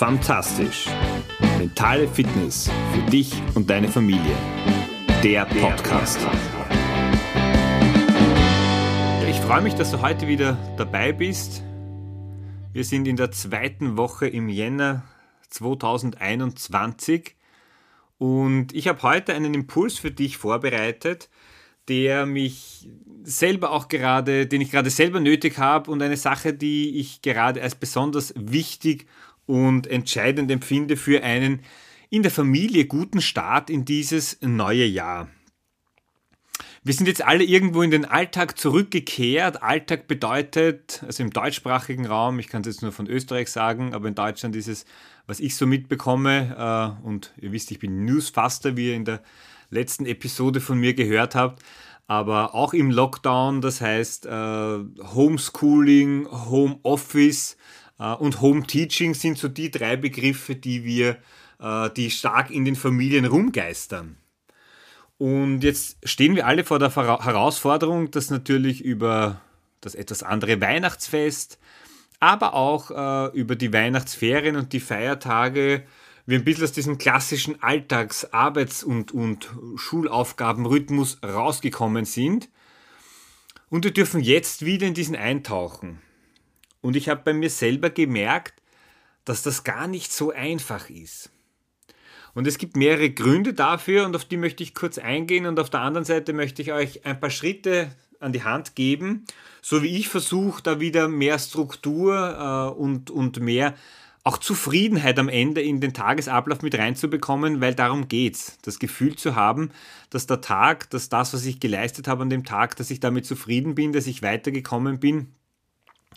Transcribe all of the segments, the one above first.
Fantastisch. Mentale Fitness für dich und deine Familie. Der Podcast. Ich freue mich, dass du heute wieder dabei bist. Wir sind in der zweiten Woche im Jänner 2021 und ich habe heute einen Impuls für dich vorbereitet, der mich selber auch gerade, den ich gerade selber nötig habe und eine Sache, die ich gerade als besonders wichtig und entscheidend empfinde für einen in der Familie guten Start in dieses neue Jahr. Wir sind jetzt alle irgendwo in den Alltag zurückgekehrt. Alltag bedeutet, also im deutschsprachigen Raum, ich kann es jetzt nur von Österreich sagen, aber in Deutschland ist es, was ich so mitbekomme, äh, und ihr wisst, ich bin Newsfaster, wie ihr in der letzten Episode von mir gehört habt, aber auch im Lockdown, das heißt äh, Homeschooling, Homeoffice, und Home Teaching sind so die drei Begriffe, die wir, äh, die stark in den Familien rumgeistern. Und jetzt stehen wir alle vor der Herausforderung, dass natürlich über das etwas andere Weihnachtsfest, aber auch äh, über die Weihnachtsferien und die Feiertage wir ein bisschen aus diesem klassischen Alltags-, Arbeits- und, und Schulaufgabenrhythmus rausgekommen sind. Und wir dürfen jetzt wieder in diesen eintauchen. Und ich habe bei mir selber gemerkt, dass das gar nicht so einfach ist. Und es gibt mehrere Gründe dafür und auf die möchte ich kurz eingehen und auf der anderen Seite möchte ich euch ein paar Schritte an die Hand geben, so wie ich versuche, da wieder mehr Struktur äh, und, und mehr auch Zufriedenheit am Ende in den Tagesablauf mit reinzubekommen, weil darum geht's. Das Gefühl zu haben, dass der Tag, dass das, was ich geleistet habe an dem Tag, dass ich damit zufrieden bin, dass ich weitergekommen bin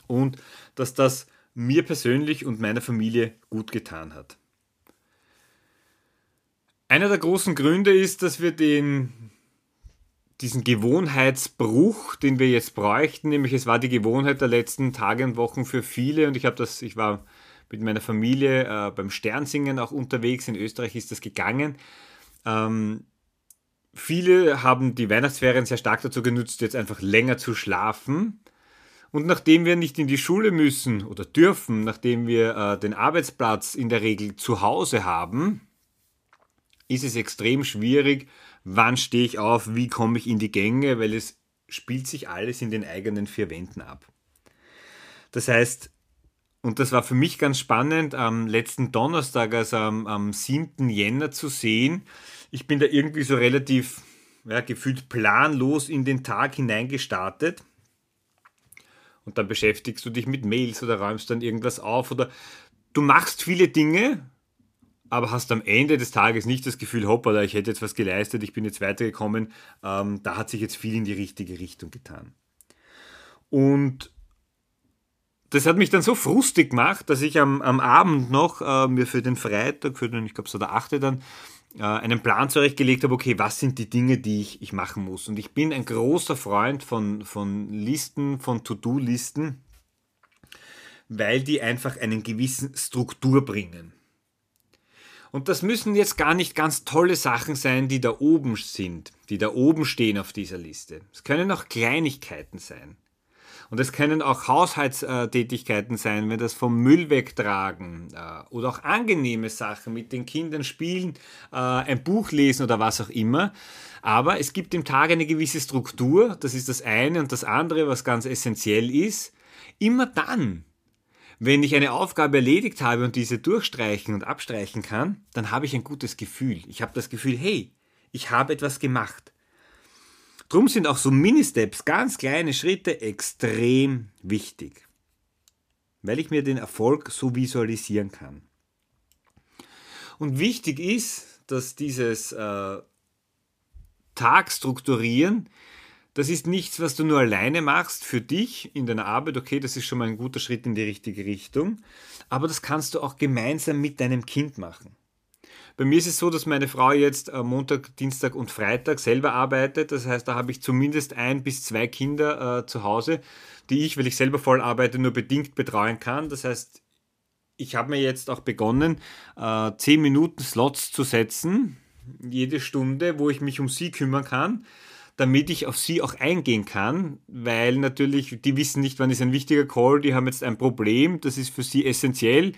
und dass das mir persönlich und meiner Familie gut getan hat. Einer der großen Gründe ist, dass wir den, diesen Gewohnheitsbruch, den wir jetzt bräuchten, nämlich es war die Gewohnheit der letzten Tage und Wochen für viele und ich habe das, ich war mit meiner Familie äh, beim Sternsingen auch unterwegs, in Österreich ist das gegangen. Ähm, viele haben die Weihnachtsferien sehr stark dazu genutzt, jetzt einfach länger zu schlafen und nachdem wir nicht in die Schule müssen oder dürfen, nachdem wir äh, den Arbeitsplatz in der Regel zu Hause haben, ist es extrem schwierig, wann stehe ich auf, wie komme ich in die Gänge, weil es spielt sich alles in den eigenen vier Wänden ab. Das heißt, und das war für mich ganz spannend, am letzten Donnerstag, also am, am 7. Jänner zu sehen, ich bin da irgendwie so relativ ja, gefühlt planlos in den Tag hineingestartet und dann beschäftigst du dich mit Mails oder räumst dann irgendwas auf oder du machst viele Dinge, aber hast am Ende des Tages nicht das Gefühl, hoppala, ich hätte jetzt was geleistet, ich bin jetzt weitergekommen, ähm, da hat sich jetzt viel in die richtige Richtung getan. Und das hat mich dann so frustig gemacht, dass ich am, am Abend noch äh, mir für den Freitag, für den, ich glaube, so der 8. dann, einen Plan zurechtgelegt habe, okay, was sind die Dinge, die ich, ich machen muss. Und ich bin ein großer Freund von, von Listen, von To-Do-Listen, weil die einfach einen gewissen Struktur bringen. Und das müssen jetzt gar nicht ganz tolle Sachen sein, die da oben sind, die da oben stehen auf dieser Liste. Es können auch Kleinigkeiten sein. Und es können auch Haushaltstätigkeiten sein, wenn das vom Müll wegtragen äh, oder auch angenehme Sachen mit den Kindern spielen, äh, ein Buch lesen oder was auch immer. Aber es gibt im Tag eine gewisse Struktur, das ist das eine und das andere, was ganz essentiell ist. Immer dann, wenn ich eine Aufgabe erledigt habe und diese durchstreichen und abstreichen kann, dann habe ich ein gutes Gefühl. Ich habe das Gefühl, hey, ich habe etwas gemacht. Drum sind auch so Mini-Steps, ganz kleine Schritte, extrem wichtig, weil ich mir den Erfolg so visualisieren kann. Und wichtig ist, dass dieses äh, Tag strukturieren, das ist nichts, was du nur alleine machst für dich in deiner Arbeit. Okay, das ist schon mal ein guter Schritt in die richtige Richtung. Aber das kannst du auch gemeinsam mit deinem Kind machen. Bei mir ist es so, dass meine Frau jetzt äh, Montag, Dienstag und Freitag selber arbeitet. Das heißt, da habe ich zumindest ein bis zwei Kinder äh, zu Hause, die ich, weil ich selber voll arbeite, nur bedingt betreuen kann. Das heißt, ich habe mir jetzt auch begonnen, äh, 10 Minuten Slots zu setzen, jede Stunde, wo ich mich um sie kümmern kann, damit ich auf sie auch eingehen kann, weil natürlich, die wissen nicht, wann ist ein wichtiger Call, die haben jetzt ein Problem, das ist für sie essentiell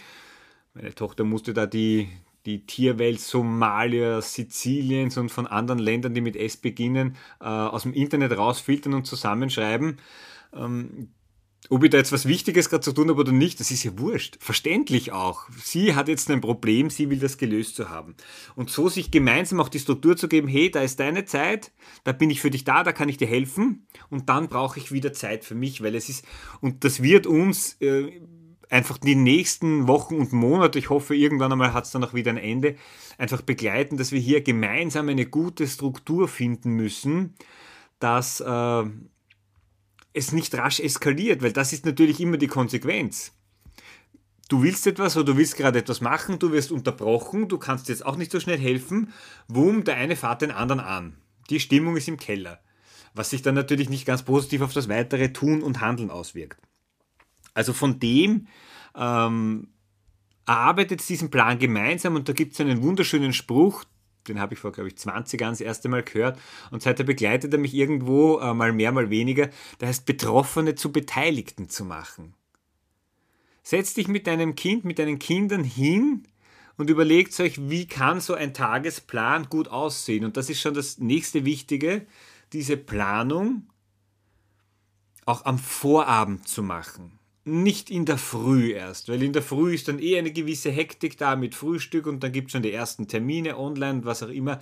Meine Tochter musste da die, die Tierwelt Somalia, Siziliens und von anderen Ländern, die mit S beginnen, äh, aus dem Internet rausfiltern und zusammenschreiben. Ähm, ob ich da jetzt was Wichtiges gerade zu tun habe oder nicht, das ist ja wurscht. Verständlich auch. Sie hat jetzt ein Problem, sie will das gelöst zu haben. Und so sich gemeinsam auch die Struktur zu geben, hey, da ist deine Zeit, da bin ich für dich da, da kann ich dir helfen und dann brauche ich wieder Zeit für mich, weil es ist, und das wird uns äh, einfach die nächsten Wochen und Monate, ich hoffe, irgendwann einmal hat es dann auch wieder ein Ende, einfach begleiten, dass wir hier gemeinsam eine gute Struktur finden müssen, dass äh, es nicht rasch eskaliert, weil das ist natürlich immer die Konsequenz. Du willst etwas oder du willst gerade etwas machen, du wirst unterbrochen, du kannst jetzt auch nicht so schnell helfen. Wum, der eine fährt den anderen an. Die Stimmung ist im Keller. Was sich dann natürlich nicht ganz positiv auf das weitere Tun und Handeln auswirkt. Also von dem ähm, erarbeitet diesen Plan gemeinsam und da gibt es einen wunderschönen Spruch, den habe ich vor, glaube ich, 20 Jahren das erste Mal gehört. Und seitdem begleitet er mich irgendwo, äh, mal mehr, mal weniger. Der heißt, Betroffene zu Beteiligten zu machen. Setz dich mit deinem Kind, mit deinen Kindern hin und überlegt euch, wie kann so ein Tagesplan gut aussehen. Und das ist schon das nächste Wichtige, diese Planung auch am Vorabend zu machen nicht in der Früh erst, weil in der Früh ist dann eh eine gewisse Hektik da mit Frühstück und dann gibt es schon die ersten Termine online, was auch immer.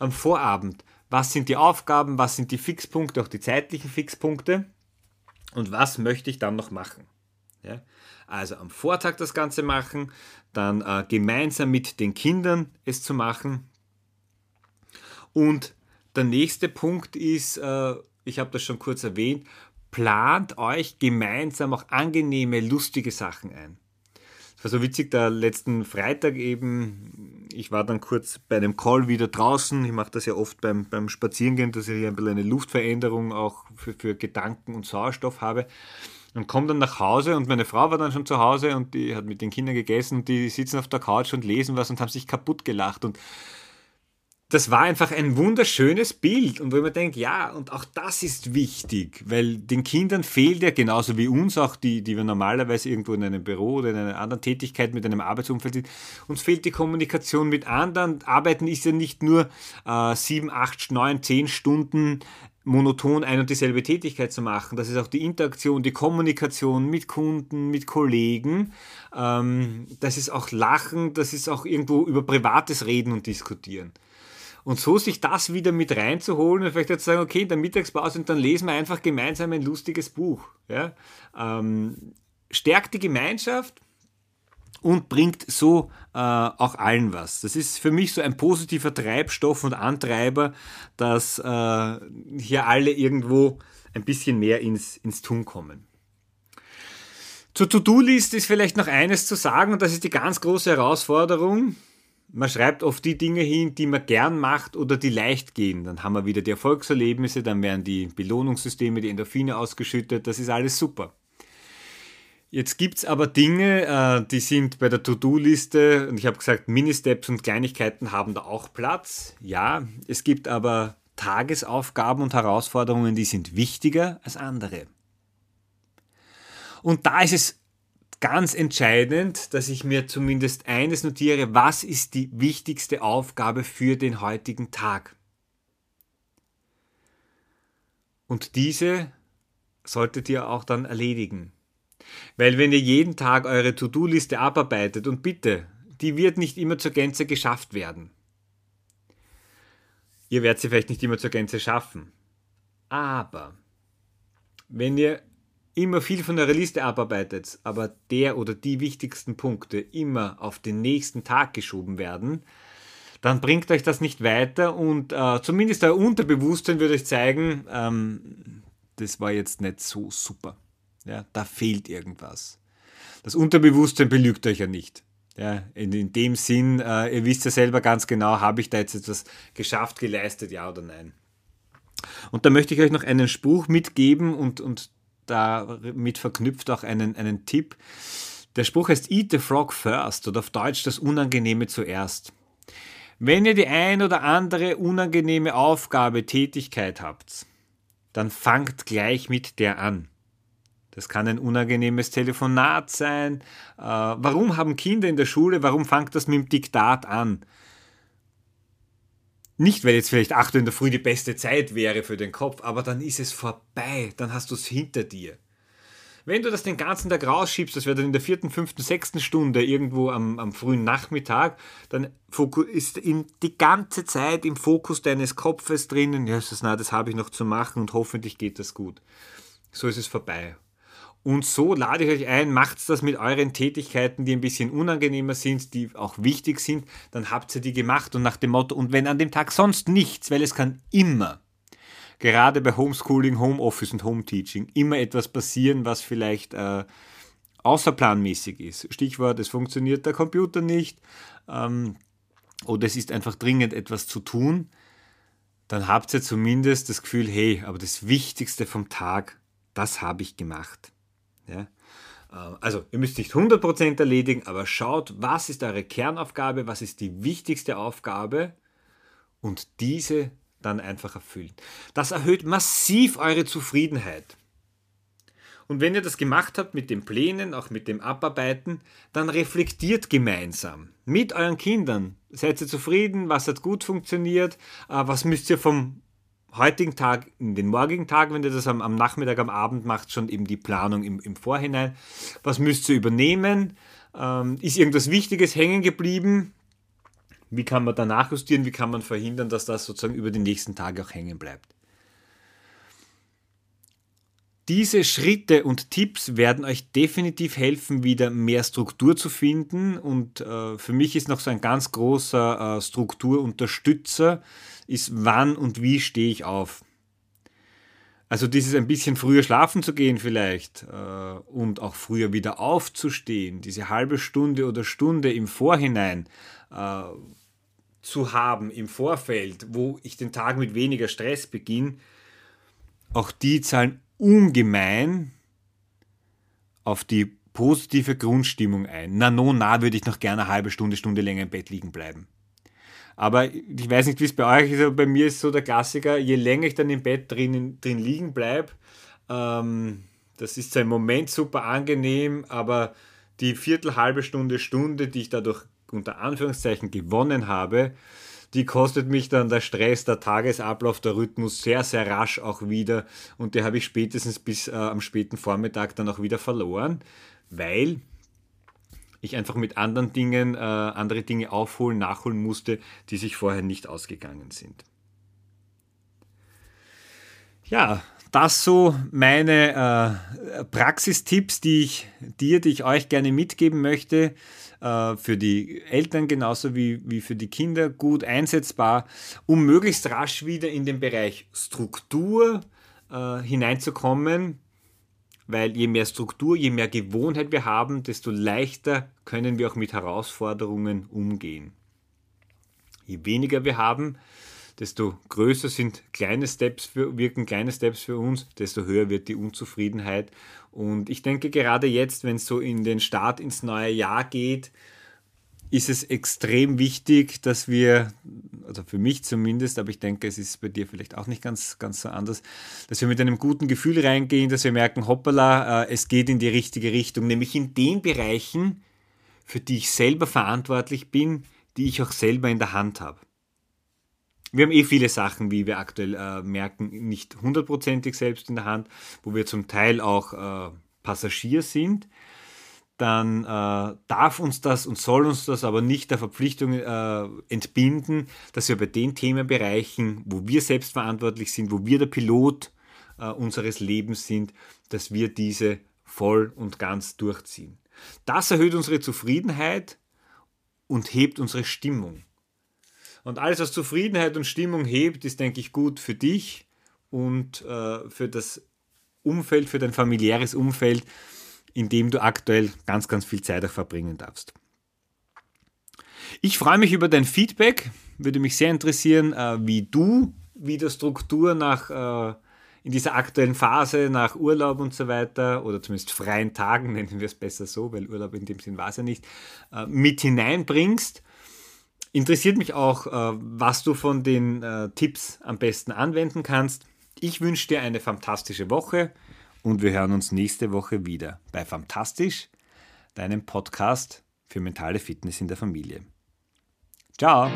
Am Vorabend, was sind die Aufgaben, was sind die Fixpunkte, auch die zeitlichen Fixpunkte und was möchte ich dann noch machen. Ja? Also am Vortag das Ganze machen, dann äh, gemeinsam mit den Kindern es zu machen. Und der nächste Punkt ist, äh, ich habe das schon kurz erwähnt, plant euch gemeinsam auch angenehme, lustige Sachen ein. Es war so witzig, da letzten Freitag eben, ich war dann kurz bei einem Call wieder draußen. Ich mache das ja oft beim, beim Spazierengehen, dass ich ein bisschen eine Luftveränderung auch für, für Gedanken und Sauerstoff habe. Und komme dann nach Hause und meine Frau war dann schon zu Hause und die hat mit den Kindern gegessen und die sitzen auf der Couch und lesen was und haben sich kaputt gelacht. Und das war einfach ein wunderschönes Bild und wo ich mir denke, ja, und auch das ist wichtig, weil den Kindern fehlt ja genauso wie uns auch, die, die wir normalerweise irgendwo in einem Büro oder in einer anderen Tätigkeit mit einem Arbeitsumfeld sind, uns fehlt die Kommunikation mit anderen. Arbeiten ist ja nicht nur äh, sieben, acht, neun, zehn Stunden monoton ein und dieselbe Tätigkeit zu machen. Das ist auch die Interaktion, die Kommunikation mit Kunden, mit Kollegen. Ähm, das ist auch Lachen, das ist auch irgendwo über Privates reden und diskutieren. Und so sich das wieder mit reinzuholen und vielleicht jetzt sagen, okay, in der Mittagspause und dann lesen wir einfach gemeinsam ein lustiges Buch. Ja? Ähm, stärkt die Gemeinschaft und bringt so äh, auch allen was. Das ist für mich so ein positiver Treibstoff und Antreiber, dass äh, hier alle irgendwo ein bisschen mehr ins, ins Tun kommen. Zur To-Do-List ist vielleicht noch eines zu sagen und das ist die ganz große Herausforderung man schreibt oft die Dinge hin, die man gern macht oder die leicht gehen. Dann haben wir wieder die Erfolgserlebnisse, dann werden die Belohnungssysteme, die Endorphine ausgeschüttet. Das ist alles super. Jetzt gibt es aber Dinge, äh, die sind bei der To-Do-Liste, und ich habe gesagt, Mini-Steps und Kleinigkeiten haben da auch Platz. Ja, es gibt aber Tagesaufgaben und Herausforderungen, die sind wichtiger als andere. Und da ist es ganz entscheidend, dass ich mir zumindest eines notiere, was ist die wichtigste Aufgabe für den heutigen Tag. Und diese solltet ihr auch dann erledigen. Weil wenn ihr jeden Tag eure To-Do-Liste abarbeitet, und bitte, die wird nicht immer zur Gänze geschafft werden. Ihr werdet sie vielleicht nicht immer zur Gänze schaffen. Aber wenn ihr immer viel von der Liste abarbeitet, aber der oder die wichtigsten Punkte immer auf den nächsten Tag geschoben werden, dann bringt euch das nicht weiter und äh, zumindest euer Unterbewusstsein wird euch zeigen, ähm, das war jetzt nicht so super. Ja, da fehlt irgendwas. Das Unterbewusstsein belügt euch ja nicht. Ja, in, in dem Sinn, äh, ihr wisst ja selber ganz genau, habe ich da jetzt etwas geschafft, geleistet, ja oder nein. Und da möchte ich euch noch einen Spruch mitgeben und, und damit verknüpft auch einen, einen Tipp. Der Spruch heißt Eat the Frog first oder auf Deutsch das Unangenehme zuerst. Wenn ihr die ein oder andere Das kann ein unangenehmes Telefonat sein. Äh, warum haben Kinder in der Schule, warum fängt das mit dem Diktat an? Nicht, weil jetzt vielleicht 8 Uhr in der Früh die beste Zeit wäre für den Kopf, aber dann ist es vorbei, dann hast du es hinter dir. Wenn du das den ganzen Tag rausschiebst, das wäre dann in der vierten, fünften, sechsten Stunde irgendwo am, am frühen Nachmittag, dann ist in die ganze Zeit im Fokus deines Kopfes drinnen, ja, das, das habe ich noch zu machen und hoffentlich geht das gut. So ist es vorbei. Und so lade ich euch ein, macht das mit euren Tätigkeiten, die ein bisschen unangenehmer sind, die auch wichtig sind, dann habt ihr die gemacht und nach dem Motto, und wenn an dem Tag sonst nichts, weil es kann immer gerade bei Homeschooling, Homeoffice und Hometeaching immer etwas passieren, was vielleicht äh, außerplanmäßig ist. Stichwort, es funktioniert der Computer nicht ähm, oder es ist einfach dringend etwas zu tun, dann habt ihr zumindest das Gefühl, hey, aber das Wichtigste vom Tag, das habe ich gemacht. Ja? Äh, also, ihr müsst nicht 100% erledigen, aber schaut, was ist eure Kernaufgabe, was ist die wichtigste Aufgabe und diese dann einfach erfüllen. Das erhöht massiv eure Zufriedenheit. Und wenn ihr das gemacht habt mit den Plänen, auch mit dem Abarbeiten, dann reflektiert gemeinsam mit euren Kindern. Seid ihr zufrieden? Was hat gut funktioniert? Äh, was müsst ihr vom heutigen Tag in den morgigen Tag, wenn ihr das am, am Nachmittag, am Abend macht, schon eben die Planung im, im Vorhinein? Was müsst ihr übernehmen? Ähm, ist irgendwas Wichtiges hängen geblieben? Wie kann man da nachjustieren? Wie kann man verhindern, dass das sozusagen über die nächsten Tage auch hängen bleibt? Diese Schritte und Tipps werden euch definitiv helfen, wieder mehr Struktur zu finden. Und äh, für mich ist noch so ein ganz großer äh, Strukturunterstützer, ist wann und wie stehe ich auf. Also dieses ein bisschen früher schlafen zu gehen vielleicht äh, und auch früher wieder aufzustehen, diese halbe Stunde oder Stunde im Vorhinein äh, zu haben im Vorfeld, wo ich den Tag mit weniger Stress beginne, auch die zahlen ungemein auf die positive Grundstimmung ein. Na, no, na, würde ich noch gerne eine halbe Stunde, Stunde länger im Bett liegen bleiben. Aber ich weiß nicht, wie es bei euch ist, aber bei mir ist so der Klassiker, je länger ich dann im Bett drin, drin liegen bleibe, ähm, das ist ein Moment super angenehm, aber die Viertel, halbe Stunde, Stunde, die ich dadurch unter Anführungszeichen gewonnen habe, die kostet mich dann der Stress, der Tagesablauf, der Rhythmus sehr, sehr rasch auch wieder und die habe ich spätestens bis äh, am späten Vormittag dann auch wieder verloren, weil ich einfach mit anderen Dingen, äh, andere Dinge aufholen, nachholen musste, die sich vorher nicht ausgegangen sind. Ja, das so meine äh, Praxistipps, die ich dir, die ich euch gerne mitgeben möchte. Äh, für die Eltern genauso wie, wie für die Kinder gut einsetzbar, um möglichst rasch wieder in den Bereich Struktur äh, hineinzukommen, weil je mehr Struktur, je mehr Gewohnheit wir haben, desto leichter können wir auch mit Herausforderungen umgehen. Je weniger wir haben, desto größer sind kleine Steps für, wirken kleine Steps für uns, desto höher wird die Unzufriedenheit. Und ich denke, gerade jetzt, wenn es so in den Start ins neue Jahr geht, ist es extrem wichtig, dass wir, also für mich zumindest, aber ich denke, es ist bei dir vielleicht auch nicht ganz, ganz so anders, dass wir mit einem guten Gefühl reingehen, dass wir merken, hoppala, äh, es geht in die richtige Richtung, nämlich in den Bereichen, für die ich selber verantwortlich bin, die ich auch selber in der Hand habe. Wir haben eh viele Sachen, wie wir aktuell äh, merken, nicht hundertprozentig selbst in der Hand, wo wir zum Teil auch äh, Passagier sind. Dann äh, darf uns das und soll uns das aber nicht der Verpflichtung äh, entbinden, dass wir bei den Themenbereichen, wo wir selbst verantwortlich sind, wo wir der Pilot äh, unseres Lebens sind, dass wir diese voll und ganz durchziehen. Das erhöht unsere Zufriedenheit und hebt unsere Stimmung. Und alles, was Zufriedenheit und Stimmung hebt, ist, denke ich, gut für dich und äh, für das Umfeld, für dein familiäres Umfeld, in dem du aktuell ganz, ganz viel Zeit auch verbringen darfst. Ich freue mich über dein Feedback. Würde mich sehr interessieren, äh, wie du wieder Struktur nach äh, in dieser aktuellen Phase nach Urlaub und so weiter oder zumindest freien Tagen, nennen wir es besser so, weil Urlaub in dem Sinn war es ja nicht, äh, mit hineinbringst Interessiert mich auch, äh, was du von den äh, Tipps am besten anwenden kannst. Ich wünsche dir eine fantastische Woche und wir hören uns nächste Woche wieder bei Fantastisch, deinem Podcast für mentale Fitness in der Familie. Ciao!